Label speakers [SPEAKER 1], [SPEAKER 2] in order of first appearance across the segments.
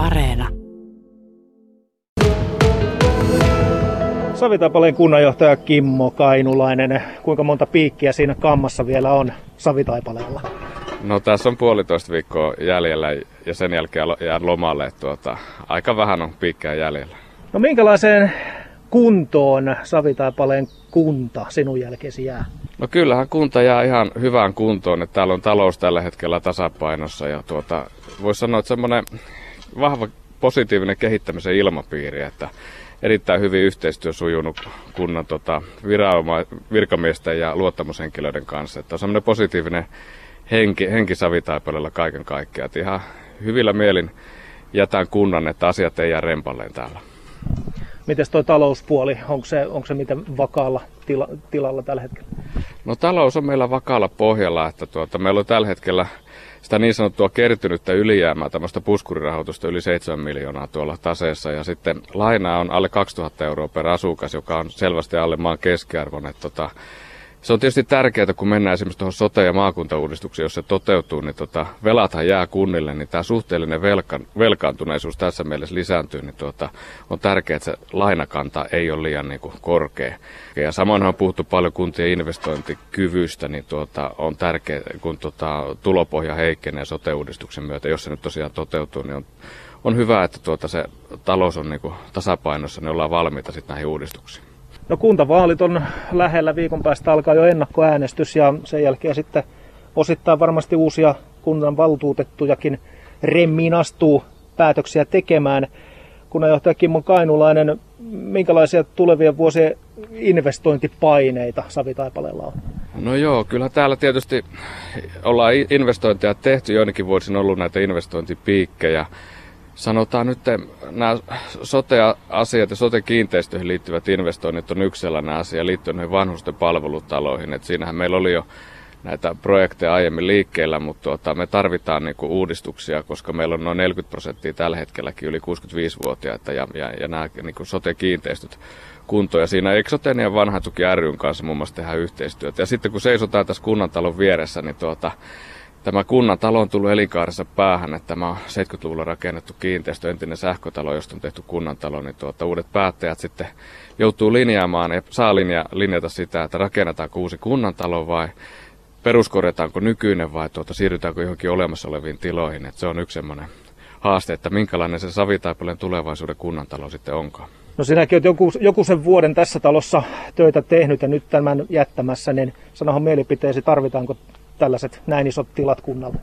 [SPEAKER 1] Areena.
[SPEAKER 2] Savitaipaleen kunnanjohtaja Kimmo Kainulainen, kuinka monta piikkiä siinä kammassa vielä on Savitaipaleella?
[SPEAKER 3] No tässä on puolitoista viikkoa jäljellä ja sen jälkeen jään lomalle. Tuota, aika vähän on piikkejä jäljellä.
[SPEAKER 2] No minkälaiseen kuntoon Savitaipaleen kunta sinun jälkeesi jää?
[SPEAKER 3] No kyllähän kunta jää ihan hyvään kuntoon, että täällä on talous tällä hetkellä tasapainossa ja tuota, voisi sanoa, että semmoinen vahva positiivinen kehittämisen ilmapiiri, että erittäin hyvin yhteistyö sujunut kunnan tota, virkamiesten ja luottamushenkilöiden kanssa. Että on semmoinen positiivinen henki, henki Savitaipaleella kaiken kaikkiaan. Että ihan hyvillä mielin jätän kunnan, että asiat ei jää rempalleen täällä.
[SPEAKER 2] Miten tuo talouspuoli, onko se, onko se miten vakaalla tila, tilalla tällä hetkellä?
[SPEAKER 3] No talous on meillä vakaalla pohjalla, että tuota, meillä on tällä hetkellä sitä niin sanottua kertynyttä ylijäämää, tämmöistä puskurirahoitusta yli 7 miljoonaa tuolla taseessa. Ja sitten lainaa on alle 2000 euroa per asukas, joka on selvästi alle maan keskiarvon. Että tota, se on tietysti tärkeää, kun mennään esimerkiksi tuohon sote- ja maakuntauudistukseen, jos se toteutuu, niin tota, velathan jää kunnille, niin tämä suhteellinen velka, velkaantuneisuus tässä mielessä lisääntyy, niin tuota, on tärkeää, että se lainakanta ei ole liian niin kuin, korkea. Ja samoin on puhuttu paljon kuntien investointikyvystä, niin tuota, on tärkeää, kun tuota, tulopohja heikkenee sote-uudistuksen myötä, jos se nyt tosiaan toteutuu, niin on, on hyvä, että tuota, se talous on niin kuin, tasapainossa, niin ollaan valmiita sitten näihin uudistuksiin.
[SPEAKER 2] No kuntavaalit on lähellä, viikon päästä alkaa jo ennakkoäänestys ja sen jälkeen sitten osittain varmasti uusia kunnan valtuutettujakin remmiin astuu päätöksiä tekemään. Kunnanjohtaja Kimmo Kainulainen, minkälaisia tulevien vuosien investointipaineita Savitaipaleella on?
[SPEAKER 3] No joo, kyllä täällä tietysti ollaan investointeja tehty, joinakin vuosina ollut näitä investointipiikkejä sanotaan nyt nämä sote-asiat ja sote-kiinteistöihin liittyvät investoinnit on yksi sellainen asia liittyen noihin vanhusten palvelutaloihin. Et siinähän meillä oli jo näitä projekteja aiemmin liikkeellä, mutta tuota, me tarvitaan niinku uudistuksia, koska meillä on noin 40 prosenttia tällä hetkelläkin yli 65-vuotiaita ja, ja, ja nämä niinku sote-kiinteistöt kuntoon. Ja siinä Exoten ja vanhan tuki ryn kanssa muun muassa tehdään yhteistyötä. Ja sitten kun seisotaan tässä kunnantalon vieressä, niin tuota, Tämä kunnan talo on tullut elinkaarissa päähän, että tämä on 70-luvulla rakennettu kiinteistö, entinen sähkötalo, josta on tehty kunnantalo, niin tuota, uudet päättäjät sitten joutuu linjaamaan ja saa linja, linjata sitä, että rakennetaanko uusi kunnantalo vai peruskorjataanko nykyinen vai tuota, siirrytäänkö johonkin olemassa oleviin tiloihin. Että se on yksi semmoinen haaste, että minkälainen se Savitaipaleen tulevaisuuden kunnantalo sitten onkaan.
[SPEAKER 2] No sinäkin olet joku, joku sen vuoden tässä talossa töitä tehnyt ja nyt tämän jättämässä, niin sanohan mielipiteesi, tarvitaanko tällaiset näin isot tilat kunnalle?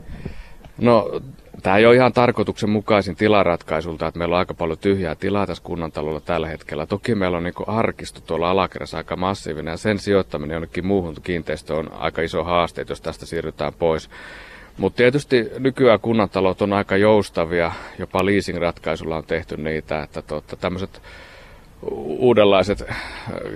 [SPEAKER 3] No, tämä ei ole ihan tarkoituksenmukaisin tilaratkaisuilta, että meillä on aika paljon tyhjää tilaa tässä kunnantalolla tällä hetkellä. Toki meillä on niin arkisto tuolla alakerrassa aika massiivinen ja sen sijoittaminen jonnekin muuhun kiinteistöön on aika iso haaste, jos tästä siirrytään pois. Mutta tietysti nykyään kunnantalot on aika joustavia, jopa leasing-ratkaisulla on tehty niitä, että tota, tämmöiset uudenlaiset äh,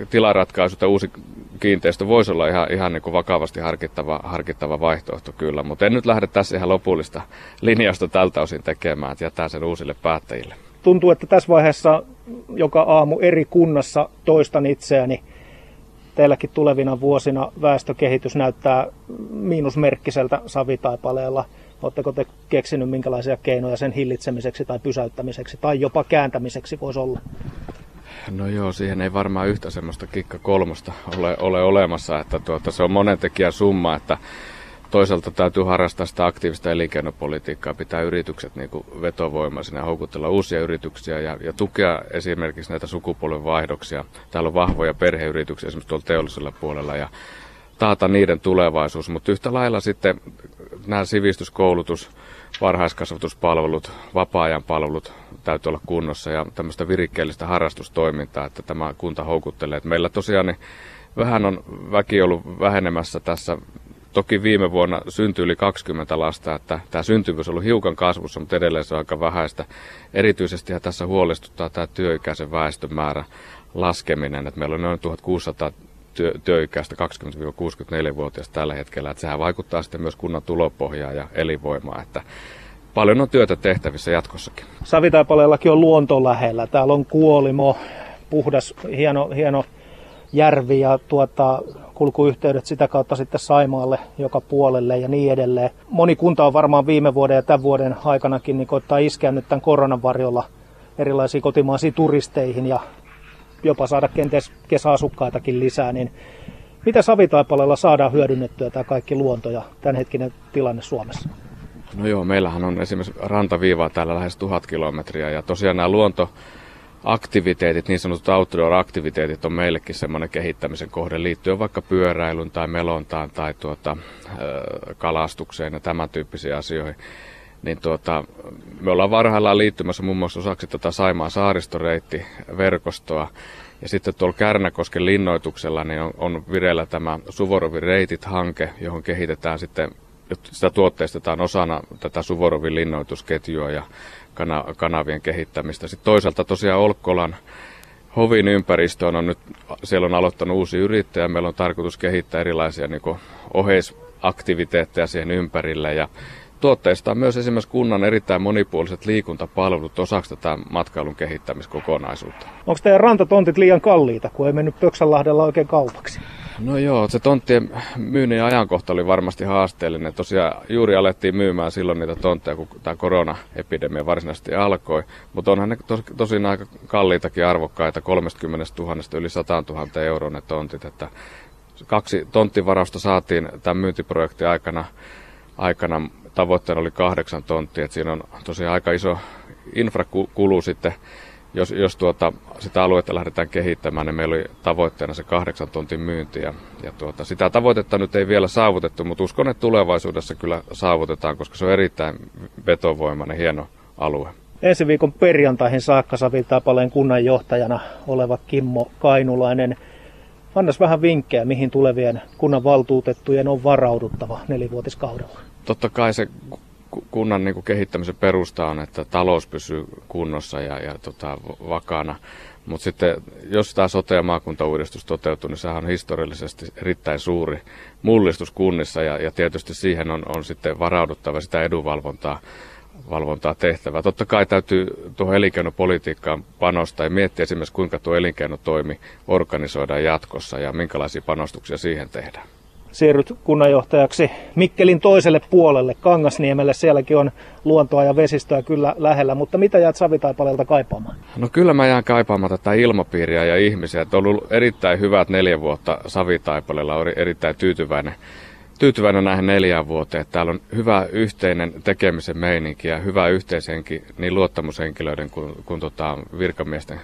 [SPEAKER 3] tilaratkaisut ja uusi kiinteistö voisi olla ihan, ihan niin kuin vakavasti harkittava, harkittava vaihtoehto kyllä, mutta en nyt lähde tässä ihan lopullista linjausta tältä osin tekemään, että jätää sen uusille päättäjille.
[SPEAKER 2] Tuntuu, että tässä vaiheessa joka aamu eri kunnassa toistan itseäni. Teilläkin tulevina vuosina väestökehitys näyttää miinusmerkkiseltä savitaipaleella. Oletteko te keksinyt minkälaisia keinoja sen hillitsemiseksi tai pysäyttämiseksi tai jopa kääntämiseksi voisi olla?
[SPEAKER 3] No joo, siihen ei varmaan yhtä semmoista kikka kolmosta ole, ole olemassa, että tuota, se on monen tekijän summa, että toisaalta täytyy harrastaa sitä aktiivista elinkeinopolitiikkaa, pitää yritykset niin vetovoimaisina ja houkutella uusia yrityksiä ja, ja tukea esimerkiksi näitä sukupolvenvaihdoksia. Täällä on vahvoja perheyrityksiä esimerkiksi tuolla teollisella puolella ja taata niiden tulevaisuus, mutta yhtä lailla sitten nämä sivistyskoulutus, varhaiskasvatuspalvelut, vapaa-ajan palvelut täytyy olla kunnossa ja tämmöistä virikkeellistä harrastustoimintaa, että tämä kunta houkuttelee. Et meillä tosiaan niin vähän on väki ollut vähenemässä tässä. Toki viime vuonna syntyi yli 20 lasta, että tämä syntyvyys on ollut hiukan kasvussa, mutta edelleen se on aika vähäistä. Erityisesti tässä huolestuttaa tämä työikäisen väestön määrä laskeminen, että meillä on noin 1600 työ, työikäistä 20-64-vuotiaista tällä hetkellä, että sehän vaikuttaa sitten myös kunnan tulopohjaa ja elinvoimaa, että paljon on työtä tehtävissä jatkossakin.
[SPEAKER 2] Savitaipaleellakin on luonto lähellä. Täällä on kuolimo, puhdas, hieno, hieno järvi ja tuota, kulkuyhteydet sitä kautta sitten Saimaalle joka puolelle ja niin edelleen. Moni kunta on varmaan viime vuoden ja tämän vuoden aikanakin niin koittaa iskeä nyt tämän koronan varjolla erilaisiin kotimaisiin turisteihin ja jopa saada kenties kesäasukkaitakin lisää, niin mitä Savitaipaleella saadaan hyödynnettyä tämä kaikki luonto ja tämänhetkinen tilanne Suomessa?
[SPEAKER 3] No joo, meillähän on esimerkiksi rantaviivaa täällä lähes tuhat kilometriä ja tosiaan nämä luonto aktiviteetit, niin sanotut outdoor-aktiviteetit on meillekin semmoinen kehittämisen kohde liittyen vaikka pyöräilyn tai melontaan tai tuota, kalastukseen ja tämän tyyppisiin asioihin. Niin tuota, me ollaan varhaillaan liittymässä muun muassa osaksi tätä Saimaan saaristoreittiverkostoa. Ja sitten tuolla Kärnäkosken linnoituksella niin on, on vireillä tämä Suvorovin reitit-hanke, johon kehitetään sitten, sitä tuotteistetaan osana tätä Suvorovin linnoitusketjua ja kanavien kehittämistä. Sitten toisaalta tosiaan Olkkolan hovin ympäristöön on nyt, siellä on aloittanut uusi yrittäjä, meillä on tarkoitus kehittää erilaisia niin oheisaktiviteetteja siihen ympärille ja tuotteistaa myös esimerkiksi kunnan erittäin monipuoliset liikuntapalvelut osaksi tätä matkailun kehittämiskokonaisuutta.
[SPEAKER 2] Onko teidän rantatontit liian kalliita, kun ei mennyt Pöksänlahdella oikein kaupaksi?
[SPEAKER 3] No joo, se tonttien myynnin ajankohta oli varmasti haasteellinen. Tosiaan juuri alettiin myymään silloin niitä tontteja, kun tämä koronaepidemia varsinaisesti alkoi. Mutta onhan ne tos, tosin aika kalliitakin arvokkaita, 30 000 yli 100 000 euroa ne tontit. Että kaksi tonttivarausta saatiin tämän myyntiprojektin aikana, aikana tavoitteena oli kahdeksan tonttia, että siinä on tosiaan aika iso infrakulu sitten jos, jos tuota, sitä aluetta lähdetään kehittämään, niin meillä oli tavoitteena se kahdeksan tontin myynti. Ja, ja tuota, sitä tavoitetta nyt ei vielä saavutettu, mutta uskon, että tulevaisuudessa kyllä saavutetaan, koska se on erittäin vetovoimainen, hieno alue.
[SPEAKER 2] Ensi viikon perjantaihin saakka Savitapaleen kunnanjohtajana oleva Kimmo Kainulainen. Annas vähän vinkkejä, mihin tulevien kunnan valtuutettujen on varauduttava nelivuotiskaudella.
[SPEAKER 3] Totta kai se kunnan niin kuin kehittämisen perusta on, että talous pysyy kunnossa ja, ja tota, vakaana. Mutta sitten jos tämä sote- ja maakuntauudistus toteutuu, niin sehän on historiallisesti erittäin suuri mullistus kunnissa ja, ja tietysti siihen on, on sitten varauduttava sitä edunvalvontaa valvontaa tehtävää. Totta kai täytyy tuohon elinkeinopolitiikkaan panostaa ja miettiä esimerkiksi, kuinka tuo elinkeinotoimi organisoidaan jatkossa ja minkälaisia panostuksia siihen tehdään
[SPEAKER 2] siirryt kunnanjohtajaksi Mikkelin toiselle puolelle, Kangasniemelle. Sielläkin on luontoa ja vesistöä kyllä lähellä, mutta mitä jäät Savitaipaleelta kaipaamaan?
[SPEAKER 3] No kyllä mä jään kaipaamaan tätä ilmapiiriä ja ihmisiä. Että on ollut erittäin hyvät neljä vuotta Savitaipaleella, oli erittäin tyytyväinen tyytyväinen näihin neljään vuoteen. Täällä on hyvä yhteinen tekemisen meininki ja hyvä yhteishenki niin luottamushenkilöiden kuin, kuin tota virkamiesten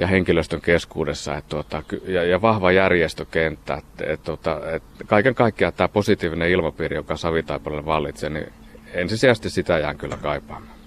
[SPEAKER 3] ja henkilöstön keskuudessa et, tuota, ja, ja vahva järjestökenttä. Et, et, tuota, et, kaiken kaikkiaan tämä positiivinen ilmapiiri, joka Savitaipalle vallitsee, niin ensisijaisesti sitä jään kyllä kaipaamaan.